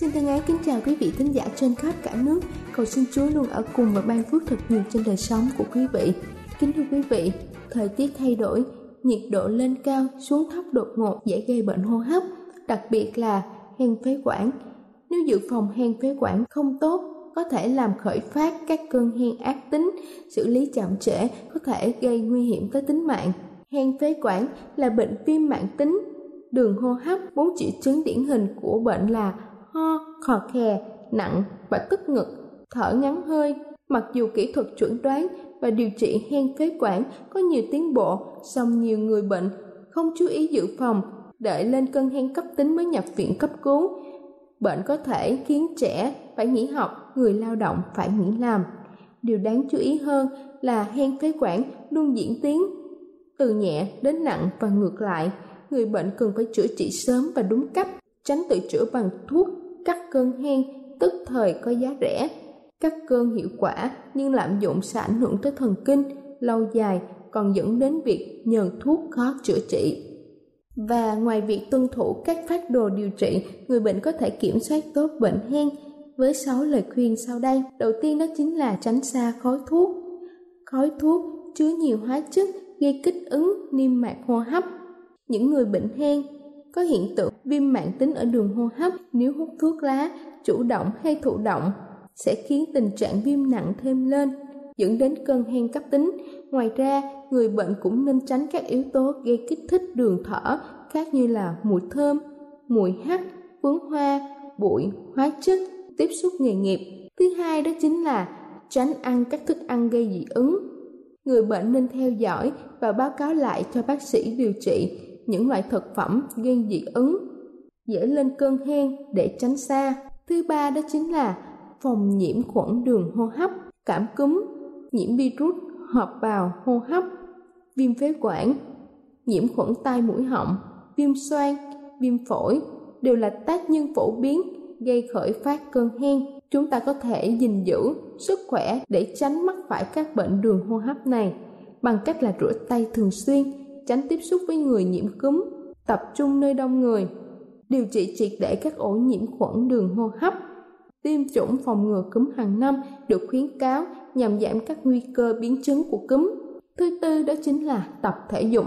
xin thân ái kính chào quý vị thính giả trên khắp cả nước. Cầu xin Chúa luôn ở cùng và ban phước thật nhiều trên đời sống của quý vị. Kính thưa quý vị, thời tiết thay đổi, nhiệt độ lên cao, xuống thấp đột ngột dễ gây bệnh hô hấp, đặc biệt là hen phế quản. Nếu dự phòng hen phế quản không tốt, có thể làm khởi phát các cơn hen ác tính, xử lý chậm trễ có thể gây nguy hiểm tới tính mạng. Hen phế quản là bệnh viêm mạng tính, đường hô hấp, bốn triệu chứng điển hình của bệnh là ho, khò khè, nặng và tức ngực, thở ngắn hơi. Mặc dù kỹ thuật chuẩn đoán và điều trị hen phế quản có nhiều tiến bộ, song nhiều người bệnh không chú ý dự phòng, đợi lên cơn hen cấp tính mới nhập viện cấp cứu. Bệnh có thể khiến trẻ phải nghỉ học, người lao động phải nghỉ làm. Điều đáng chú ý hơn là hen phế quản luôn diễn tiến từ nhẹ đến nặng và ngược lại. Người bệnh cần phải chữa trị sớm và đúng cách, tránh tự chữa bằng thuốc cắt cơn hen, tức thời có giá rẻ. Cắt cơn hiệu quả nhưng lạm dụng sẽ ảnh hưởng tới thần kinh, lâu dài còn dẫn đến việc nhờn thuốc khó chữa trị. Và ngoài việc tuân thủ các phác đồ điều trị, người bệnh có thể kiểm soát tốt bệnh hen. Với 6 lời khuyên sau đây, đầu tiên đó chính là tránh xa khói thuốc. Khói thuốc chứa nhiều hóa chất gây kích ứng niêm mạc hô hấp. Những người bệnh hen có hiện tượng viêm mạng tính ở đường hô hấp nếu hút thuốc lá, chủ động hay thụ động sẽ khiến tình trạng viêm nặng thêm lên, dẫn đến cơn hen cấp tính. Ngoài ra, người bệnh cũng nên tránh các yếu tố gây kích thích đường thở, khác như là mùi thơm, mùi hắc, phấn hoa, bụi, hóa chất, tiếp xúc nghề nghiệp. Thứ hai đó chính là tránh ăn các thức ăn gây dị ứng. Người bệnh nên theo dõi và báo cáo lại cho bác sĩ điều trị những loại thực phẩm gây dị ứng, dễ lên cơn hen để tránh xa. Thứ ba đó chính là phòng nhiễm khuẩn đường hô hấp, cảm cúm, nhiễm virus hợp bào hô hấp, viêm phế quản, nhiễm khuẩn tai mũi họng, viêm xoang, viêm phổi đều là tác nhân phổ biến gây khởi phát cơn hen. Chúng ta có thể gìn giữ sức khỏe để tránh mắc phải các bệnh đường hô hấp này bằng cách là rửa tay thường xuyên tránh tiếp xúc với người nhiễm cúm, tập trung nơi đông người, điều trị triệt để các ổ nhiễm khuẩn đường hô hấp. Tiêm chủng phòng ngừa cúm hàng năm được khuyến cáo nhằm giảm các nguy cơ biến chứng của cúm. Thứ tư đó chính là tập thể dục.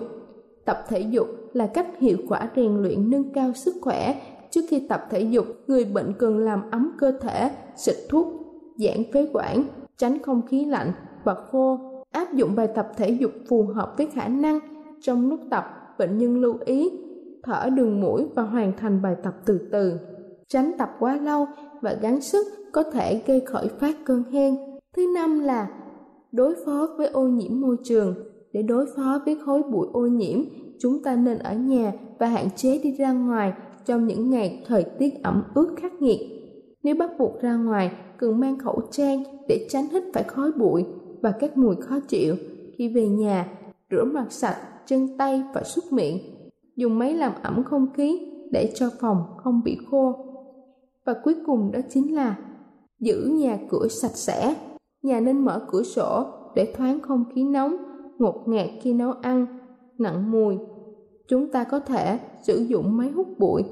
Tập thể dục là cách hiệu quả rèn luyện nâng cao sức khỏe. Trước khi tập thể dục, người bệnh cần làm ấm cơ thể, xịt thuốc, giãn phế quản, tránh không khí lạnh và khô, áp dụng bài tập thể dục phù hợp với khả năng trong lúc tập, bệnh nhân lưu ý thở đường mũi và hoàn thành bài tập từ từ. Tránh tập quá lâu và gắng sức có thể gây khởi phát cơn hen. Thứ năm là đối phó với ô nhiễm môi trường. Để đối phó với khối bụi ô nhiễm, chúng ta nên ở nhà và hạn chế đi ra ngoài trong những ngày thời tiết ẩm ướt khắc nghiệt. Nếu bắt buộc ra ngoài, cần mang khẩu trang để tránh hít phải khói bụi và các mùi khó chịu. Khi về nhà, rửa mặt sạch, chân tay và súc miệng. Dùng máy làm ẩm không khí để cho phòng không bị khô. Và cuối cùng đó chính là giữ nhà cửa sạch sẽ. Nhà nên mở cửa sổ để thoáng không khí nóng, ngột ngạt khi nấu ăn, nặng mùi. Chúng ta có thể sử dụng máy hút bụi,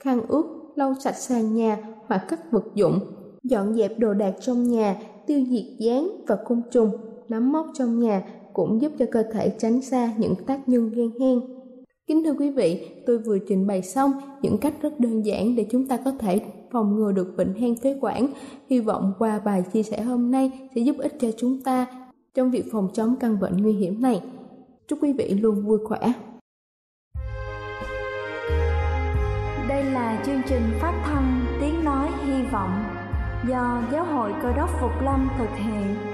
khăn ướt lau sạch sàn nhà hoặc các vật dụng, dọn dẹp đồ đạc trong nhà, tiêu diệt gián và côn trùng, nắm mốc trong nhà cũng giúp cho cơ thể tránh xa những tác nhân gây hen. Kính thưa quý vị, tôi vừa trình bày xong những cách rất đơn giản để chúng ta có thể phòng ngừa được bệnh hen phế quản. Hy vọng qua bài chia sẻ hôm nay sẽ giúp ích cho chúng ta trong việc phòng chống căn bệnh nguy hiểm này. Chúc quý vị luôn vui khỏe. Đây là chương trình phát thanh Tiếng Nói Hy Vọng do Giáo hội Cơ đốc Phục Lâm thực hiện.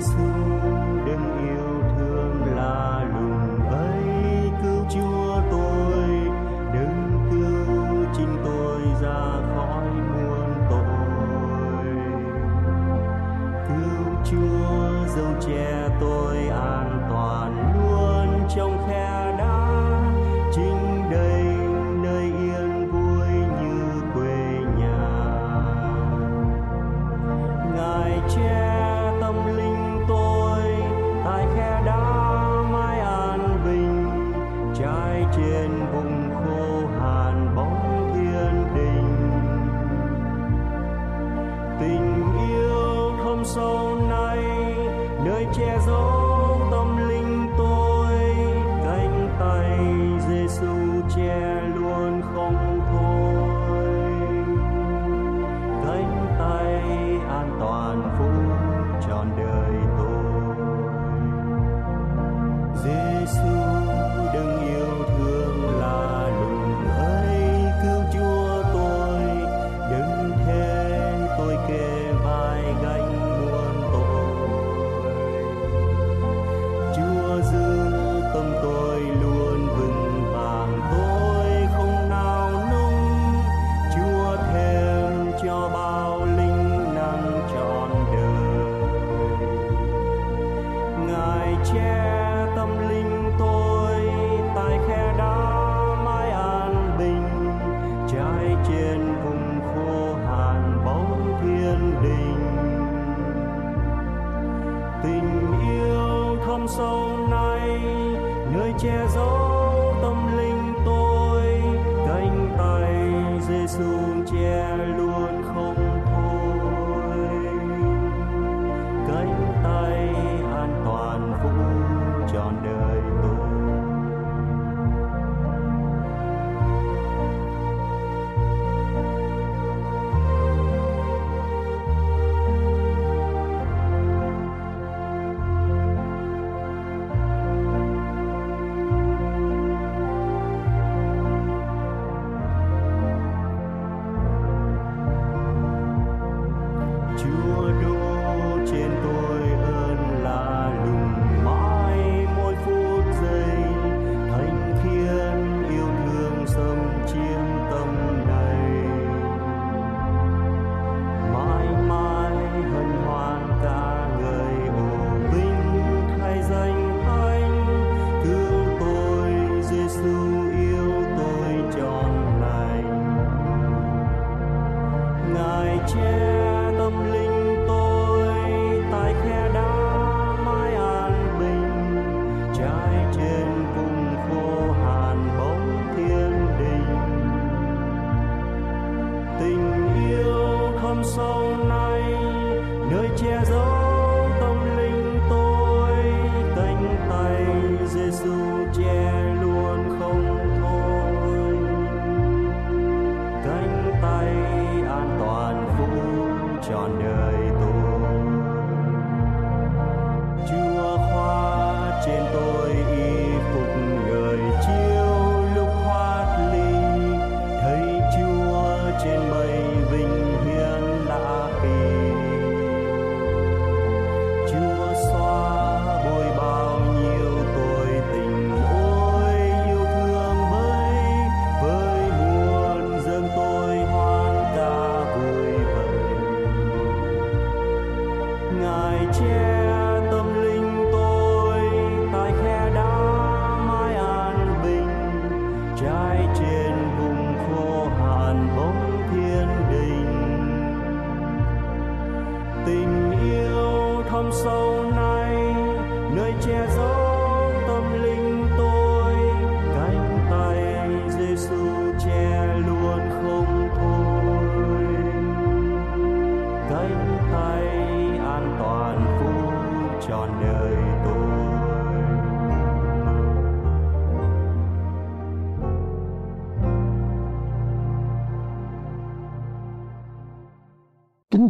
It's the sâu nay nơi che giấu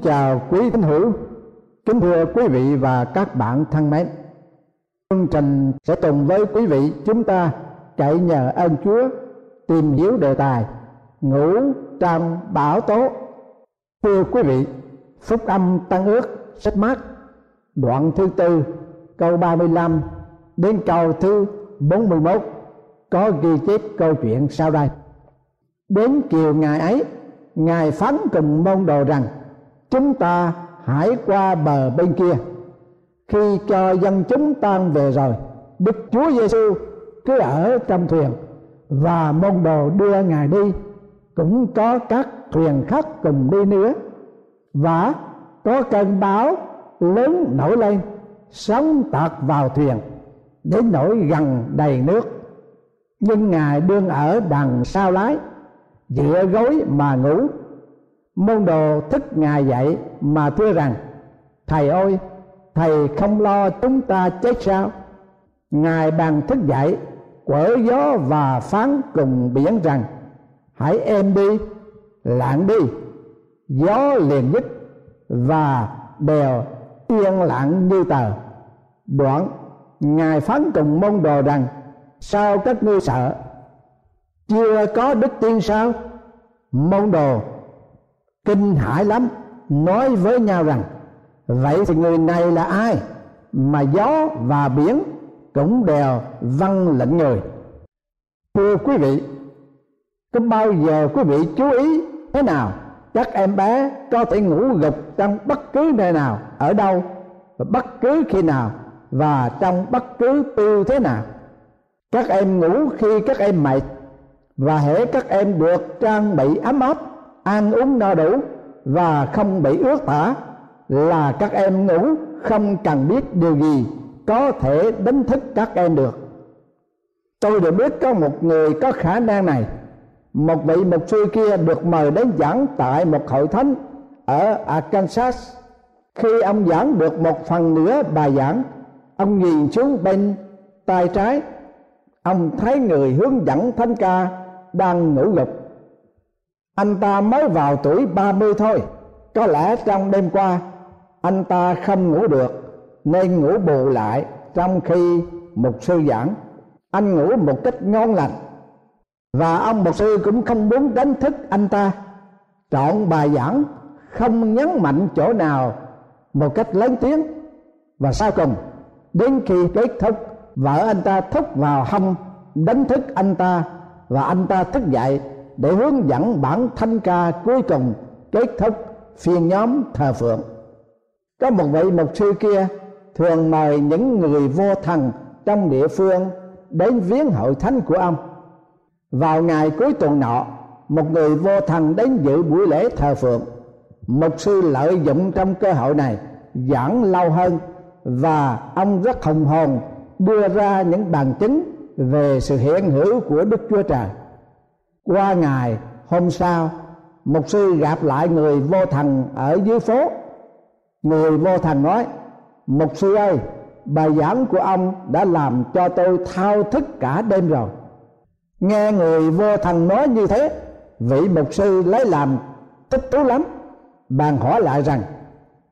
kính chào quý thính hữu. Kính thưa quý vị và các bạn thân mến, chương trình sẽ cùng với quý vị chúng ta chạy nhờ ơn chúa tìm hiểu đề tài ngủ trong bảo tố. Thưa quý vị, phúc âm tăng ước sách mát, đoạn thứ tư, câu 35 đến câu thứ 41 có ghi chép câu chuyện sau đây. Đến chiều ngày ấy, ngài phán cùng môn đồ rằng chúng ta hãy qua bờ bên kia. Khi cho dân chúng tan về rồi, đức chúa giêsu cứ ở trong thuyền và môn đồ đưa ngài đi. Cũng có các thuyền khác cùng đi nữa và có cơn bão lớn nổi lên, sóng tạt vào thuyền đến nổi gần đầy nước. Nhưng ngài đương ở đằng sau lái, dựa gối mà ngủ môn đồ thức ngài dậy mà thưa rằng, thầy ơi, thầy không lo chúng ta chết sao? Ngài bàn thức dậy quở gió và phán cùng biển rằng, hãy êm đi lặng đi, gió liền dứt và bèo yên lặng như tờ. Đoạn, ngài phán cùng môn đồ rằng, sao các ngươi sợ? Chưa có đức tin sao? Môn đồ kinh hãi lắm, nói với nhau rằng, vậy thì người này là ai mà gió và biển cũng đều vâng lệnh người? Thưa quý vị, có bao giờ quý vị chú ý thế nào các em bé có thể ngủ gục trong bất cứ nơi nào, ở đâu và bất cứ khi nào và trong bất cứ tư thế nào? Các em ngủ khi các em mệt và hễ các em được trang bị ấm áp ăn uống no đủ và không bị ướt tả là các em ngủ không cần biết điều gì có thể đánh thức các em được. Tôi được biết có một người có khả năng này. Một vị mục sư kia được mời đến giảng tại một hội thánh ở Arkansas. Khi ông giảng được một phần nửa bài giảng, ông nhìn xuống bên tay trái. Ông thấy người hướng dẫn thánh ca đang ngủ gục anh ta mới vào tuổi 30 thôi. Có lẽ trong đêm qua, anh ta không ngủ được, nên ngủ bù lại trong khi một sư giảng. Anh ngủ một cách ngon lành. Và ông mục sư cũng không muốn đánh thức anh ta. Chọn bài giảng không nhấn mạnh chỗ nào một cách lớn tiếng. Và sau cùng, đến khi kết thúc, vợ anh ta thúc vào hông đánh thức anh ta và anh ta thức dậy để hướng dẫn bản thanh ca cuối cùng, kết thúc phiên nhóm thờ phượng. Có một vị mục sư kia thường mời những người vô thần trong địa phương đến viếng hội thánh của ông. Vào ngày cuối tuần nọ, một người vô thần đến dự buổi lễ thờ phượng. Mục sư lợi dụng trong cơ hội này giảng lâu hơn và ông rất hồng hồn đưa ra những bằng chứng về sự hiện hữu của đức chúa trời qua ngày, hôm sau, mục sư gặp lại người vô thần ở dưới phố. Người vô thần nói, mục sư ơi, bài giảng của ông đã làm cho tôi thao thức cả đêm rồi. Nghe người vô thần nói như thế, vị mục sư lấy làm thích thú lắm. Bàn hỏi lại rằng,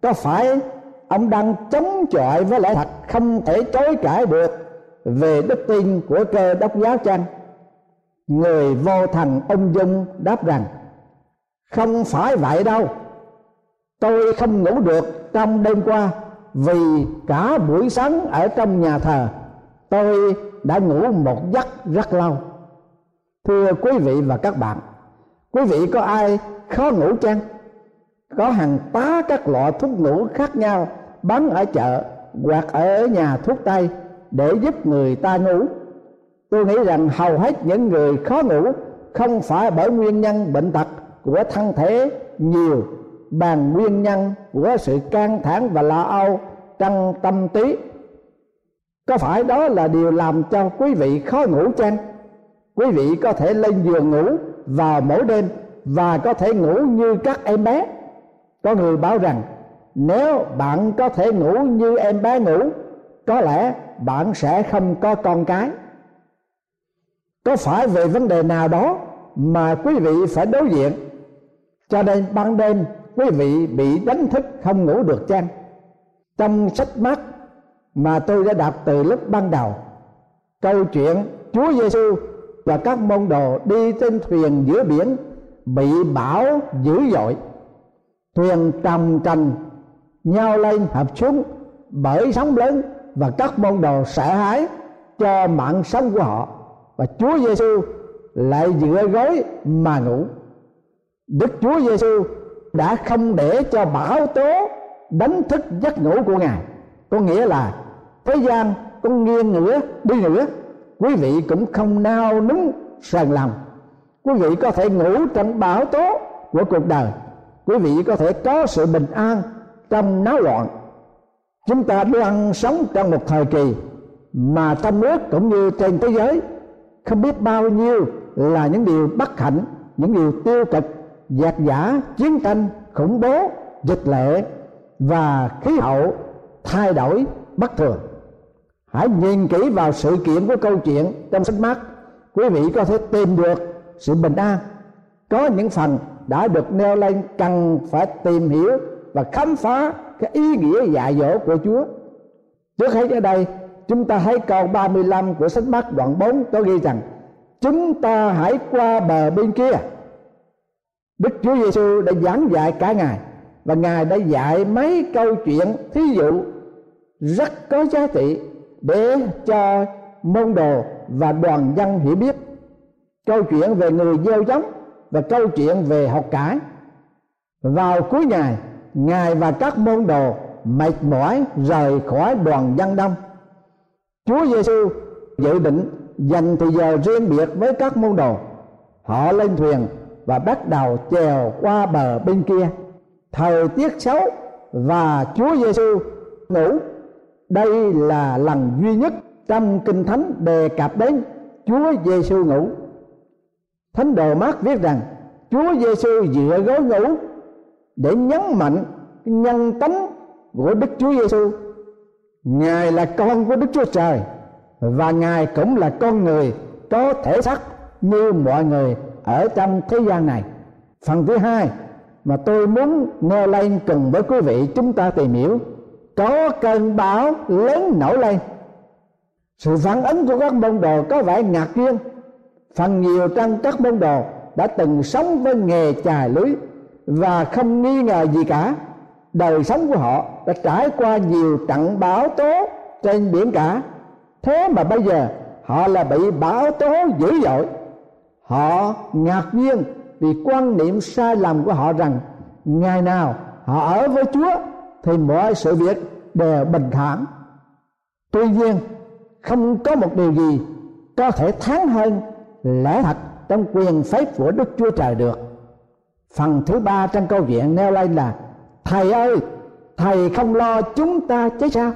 có phải ông đang chống chọi với lẽ thật không thể chối cãi được về đức tin của cơ đốc giáo chăng? Người vô thần ung dung đáp rằng, không phải vậy đâu. Tôi không ngủ được trong đêm qua, vì cả buổi sáng ở trong nhà thờ, tôi đã ngủ một giấc rất lâu. Thưa quý vị và các bạn, quý vị có ai khó ngủ chăng? Có hàng tá các loại thuốc ngủ khác nhau bán ở chợ hoặc ở nhà thuốc tây để giúp người ta ngủ? Tôi nghĩ rằng hầu hết những người khó ngủ không phải bởi nguyên nhân bệnh tật của thân thể nhiều, bằng nguyên nhân của sự căng thẳng và lo âu trong tâm trí. Có phải đó là điều làm cho quý vị khó ngủ chăng? Quý vị có thể lên giường ngủ vào mỗi đêm và có thể ngủ như các em bé. Có người báo rằng, nếu bạn có thể ngủ như em bé ngủ, có lẽ bạn sẽ không có con cái có phải về vấn đề nào đó mà quý vị phải đối diện? Cho nên ban đêm quý vị bị đánh thức không ngủ được chăng? Trong sách mắt mà tôi đã đọc từ lúc ban đầu, câu chuyện Chúa Giêsu và các môn đồ đi trên thuyền giữa biển bị bão dữ dội. Thuyền trầm trành nhau lên hợp xuống bởi sóng lớn và các môn đồ sợ hãi cho mạng sống của họ và Chúa Giêsu lại dựa gối mà ngủ. Đức Chúa Giêsu đã không để cho bão tố đánh thức giấc ngủ của ngài. Có nghĩa là thế gian có nghiêng ngửa, đi nữa quý vị cũng không nao núng sờn lòng. Quý vị có thể ngủ trong bão tố của cuộc đời. Quý vị có thể có sự bình an trong náo loạn. Chúng ta đang sống trong một thời kỳ mà trong nước cũng như trên thế giới không biết bao nhiêu là những điều bất hạnh, những điều tiêu cực giặc giả chiến tranh, khủng bố, dịch lệ và khí hậu thay đổi bất thường. Hãy nhìn kỹ vào sự kiện của câu chuyện trong sách mắt quý vị có thể tìm được sự bình an. Có những phần đã được nêu lên cần phải tìm hiểu và khám phá cái ý nghĩa dạy dỗ của Chúa. Trước hết ở đây chúng ta thấy câu 35 của sách mắt đoạn 4 có ghi rằng, chúng ta hãy qua bờ bên kia. Đức Chúa Giêsu đã giảng dạy cả ngày và ngài đã dạy mấy câu chuyện thí dụ rất có giá trị để cho môn đồ và đoàn dân hiểu biết. Câu chuyện về người gieo giống và câu chuyện về học cải. Vào cuối ngày, ngài và các môn đồ mệt mỏi rời khỏi đoàn dân đông chúa giêsu dự định dành thời giờ riêng biệt với các môn đồ. Họ lên thuyền và bắt đầu chèo qua bờ bên kia. Thời tiết xấu và chúa giêsu ngủ. Đây là lần duy nhất trong kinh thánh đề cập đến chúa giêsu ngủ. Thánh đồ mát viết rằng, chúa giêsu dựa gối ngủ để nhấn mạnh nhân tánh của đức chúa giêsu ngài là con của đức chúa trời, và ngài cũng là con người có thể xác như mọi người ở trong thế gian này. Phần thứ hai mà tôi muốn nghe lên cùng với quý vị chúng ta tìm hiểu, có cơn bão lớn nổi lên. Sự phản ứng của các môn đồ có vẻ ngạc nhiên. Phần nhiều trong các môn đồ đã từng sống với nghề chài lưới và không nghi ngờ gì cả đời sống của họ đã trải qua nhiều trận bão tố trên biển cả. Thế mà bây giờ họ là bị bão tố dữ dội. Họ ngạc nhiên vì quan niệm sai lầm của họ rằng ngày nào họ ở với chúa thì mọi sự việc đều bình thản. Tuy nhiên, không có một điều gì có thể thắng hơn lẽ thật trong quyền phép của đức chúa trời được. Phần thứ ba trong câu chuyện nêu lên là thầy ơi, thầy không lo chúng ta chứ sao?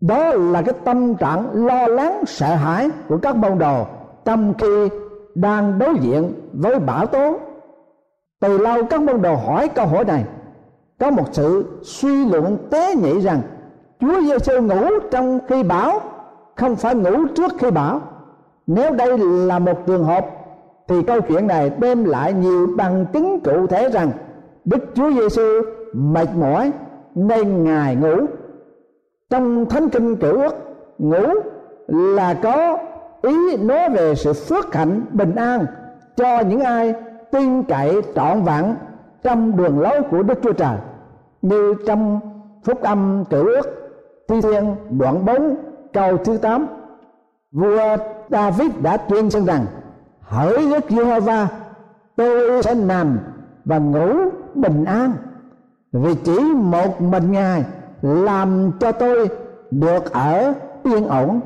Đó là cái tâm trạng lo lắng, sợ hãi của các môn đồ trong khi đang đối diện với bão tố. Từ lâu các môn đồ hỏi câu hỏi này, có một sự suy luận tế nhị rằng Chúa Giêsu ngủ trong khi bão, không phải ngủ trước khi bão. Nếu đây là một trường hợp, thì câu chuyện này đem lại nhiều bằng chứng cụ thể rằng Đức Chúa Giêsu mệt mỏi, nên ngài ngủ. Trong thánh kinh cửu ước, ngủ là có ý nói về sự phước hạnh, bình an cho những ai tin cậy trọn vẹn trong đường lối của Đức Chúa Trời. Như trong phúc âm cửu ước, thi thiên đoạn 4 câu thứ 8 vua David đã tuyên xưng rằng, hỡi Đức Giê-hô-va, tôi sẽ nằm và ngủ bình an vì chỉ một mình ngài làm cho tôi được ở yên ổn.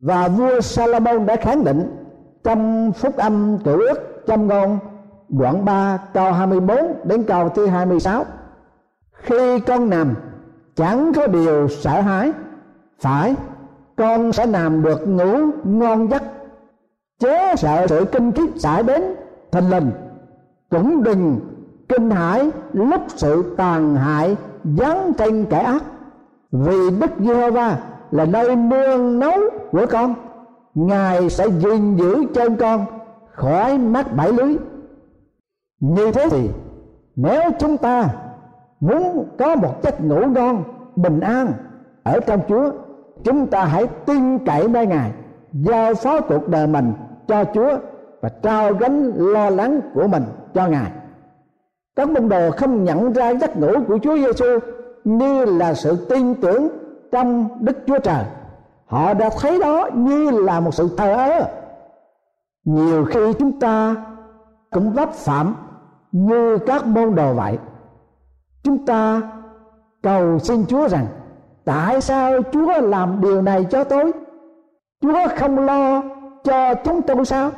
Và vua Salomon đã khẳng định trong phúc âm cửu ước trong ngôn đoạn 3 câu 24 đến câu thứ 26 khi con nằm chẳng có điều sợ hãi, phải con sẽ nằm được ngủ ngon giấc. Chớ sợ sự kinh khiếp xảy đến thình lình, cũng đừng kinh hãi, lúc sự tàn hại, giáng trên kẻ ác. Vì đức giê-hô-va là nơi nương nấu của con, ngài sẽ gìn giữ chân con khỏi mắc bẫy lưới. Như thế thì, nếu chúng ta muốn có một giấc ngủ ngon, bình an ở trong chúa, chúng ta hãy tin cậy nơi ngài, giao phó cuộc đời mình cho chúa và trao gánh lo lắng của mình cho ngài các môn đồ không nhận ra giấc ngủ của chúa giêsu như là sự tin tưởng trong đức chúa trời. Họ đã thấy đó như là một sự thờ ơ. Nhiều khi chúng ta cũng vấp phạm như các môn đồ vậy. Chúng ta cầu xin chúa rằng, tại sao chúa làm điều này cho tôi? Chúa không lo cho chúng tôi sao?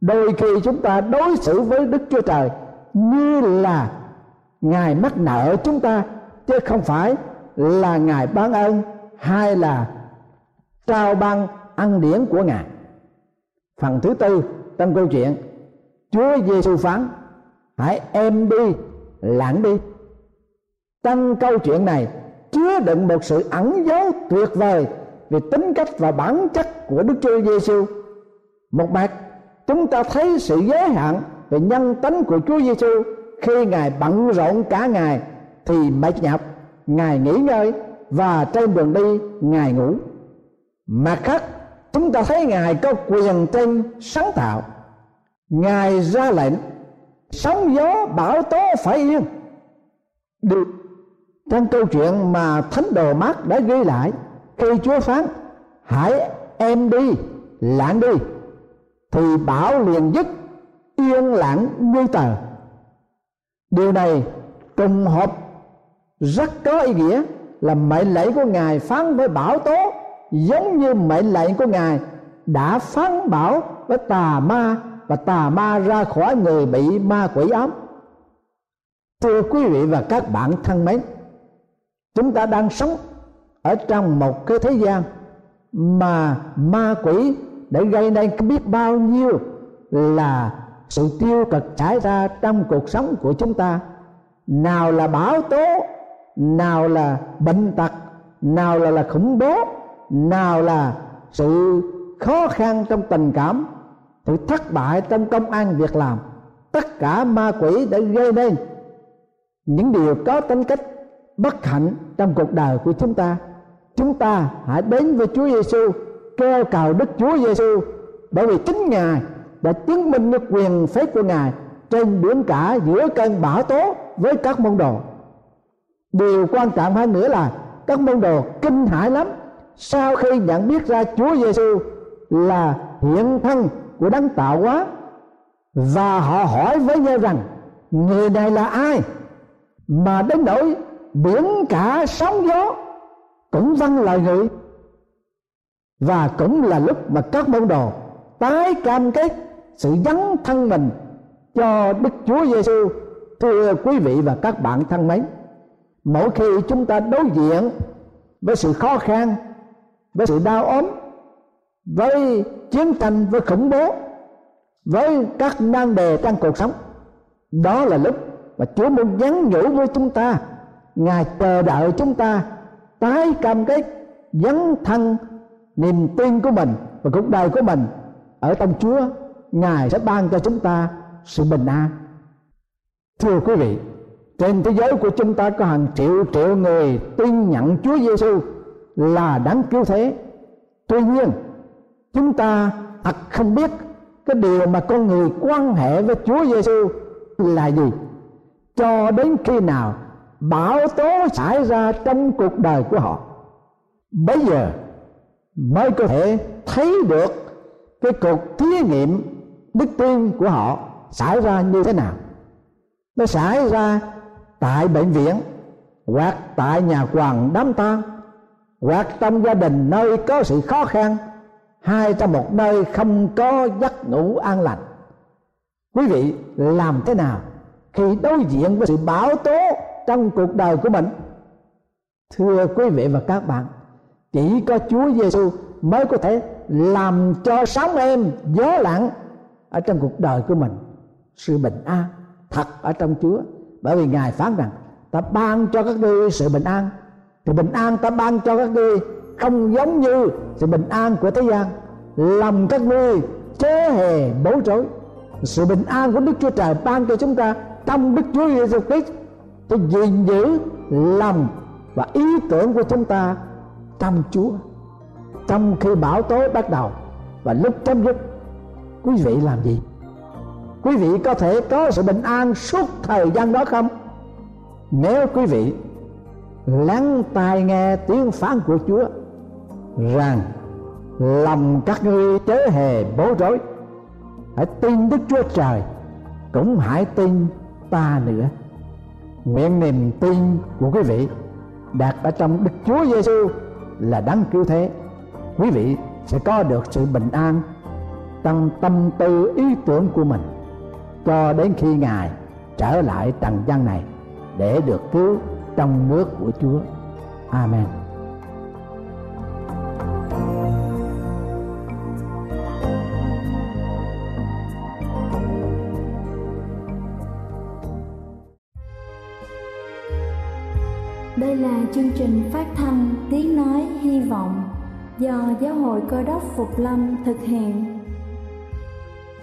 Đôi khi chúng ta đối xử với đức chúa trời như là ngài mắc nợ chúng ta chứ không phải là ngài ban ơn hay là trao ban ăn điển của ngài phần thứ tư trong câu chuyện chúa giêsu phán hãy em đi lãng đi trong câu chuyện này chứa đựng một sự ẩn dấu tuyệt vời về tính cách và bản chất của Đức Chúa Giêsu. Một mặt, chúng ta thấy sự giới hạn về nhân tính của Chúa Giêsu khi Ngài bận rộn cả ngày thì mệt nhọc, Ngài nghỉ ngơi và trên đường đi Ngài ngủ. Mặt khác, chúng ta thấy Ngài có quyền trên sáng tạo. Ngài ra lệnh sóng gió bão tố phải yên. Được trong câu chuyện mà thánh đồ mát đã ghi lại khi chúa phán hãy em đi lãng đi thì bảo liền dứt yên lặng như tờ. Điều này trùng hợp rất có ý nghĩa là mệnh lệnh của ngài phán với bảo tố giống như mệnh lệnh của ngài đã phán bảo với tà ma và tà ma ra khỏi người bị ma quỷ ám. Thưa quý vị và các bạn thân mến, chúng ta đang sống ở trong một cái thế gian mà ma quỷ đã gây nên biết bao nhiêu là sự tiêu cực xảy ra trong cuộc sống của chúng ta. Nào là bão tố, nào là bệnh tật, nào là là khủng bố, nào là sự khó khăn trong tình cảm. Sự thất bại trong công ăn việc làm. Tất cả ma quỷ đã gây nên những điều có tính cách bất hạnh trong cuộc đời của chúng ta. Chúng ta hãy đến với Chúa Giêsu kêu cầu Đức Chúa Giêsu bởi vì chính Ngài đã chứng minh được quyền phép của Ngài trên biển cả giữa cơn bão tố với các môn đồ. Điều quan trọng hơn nữa là các môn đồ kinh hãi lắm. Sau khi nhận biết ra Chúa Giêsu là hiện thân của đấng tạo hóa, và họ hỏi với nhau rằng, người này là ai mà đến nỗi biển cả sóng gió cũng vâng lời ngự và cũng là lúc mà các môn đồ tái cam kết sự dấn thân mình cho Đức Chúa Giêsu thưa quý vị và các bạn thân mến, mỗi khi chúng ta đối diện với sự khó khăn, với sự đau ốm, với chiến tranh, với khủng bố, với các nan đề trong cuộc sống, đó là lúc mà Chúa muốn nhắn nhủ với chúng ta. Ngài chờ đợi chúng ta, tái cam kết dấn thân niềm tin của mình và cuộc đời của mình ở trong Chúa ngài sẽ ban cho chúng ta sự bình an. Thưa quý vị, trên thế giới của chúng ta có hàng triệu triệu người tin nhận Chúa Giêsu là đáng cứu thế. Tuy nhiên, chúng ta thật không biết cái điều mà con người quan hệ với Chúa Giêsu là gì. Cho đến khi nào bão tố xảy ra trong cuộc đời của họ, bây giờ mới có thể thấy được cái cuộc thí nghiệm đức tin của họ xảy ra như thế nào? Nó xảy ra tại bệnh viện, hoặc tại nhà quàng đám tang, hoặc trong gia đình nơi có sự khó khăn, hay trong một nơi không có giấc ngủ an lành. Quý vị làm thế nào khi đối diện với sự bão tố trong cuộc đời của mình? Thưa quý vị và các bạn, chỉ có Chúa Giêsu mới có thể làm cho sóng em gió lặng ở trong cuộc đời của mình, sự bình an thật ở trong Chúa. Bởi vì Ngài phán rằng, ta ban cho các ngươi sự bình an. Thì bình an ta ban cho các ngươi không giống như sự bình an của thế gian. Lòng các ngươi chớ hề bối rối. Sự bình an của Đức Chúa Trời ban cho chúng ta trong Đức Chúa Giêsu Christ. Để gìn giữ lòng và ý tưởng của chúng ta trong Chúa. Trong khi bão tố bắt đầu và lúc chấm dứt quý vị làm gì? Quý vị có thể có sự bình an suốt thời gian đó không? Nếu quý vị lắng tai nghe tiếng phán của Chúa, rằng lòng các ngươi chớ hề bối rối, hãy tin Đức Chúa Trời, cũng hãy tin ta nữa. Nguyện niềm tin của quý vị đạt ở trong Đức Chúa Giêsu là đáng cứu thế. Quý vị sẽ có được sự bình an trong tâm tư ý tưởng của mình, cho đến khi ngài trở lại trần gian này để được cứu trong nước của Chúa. Amen. Đây là chương trình phát thanh Tiếng Nói Hy Vọng do Giáo hội Cơ đốc Phục Lâm thực hiện.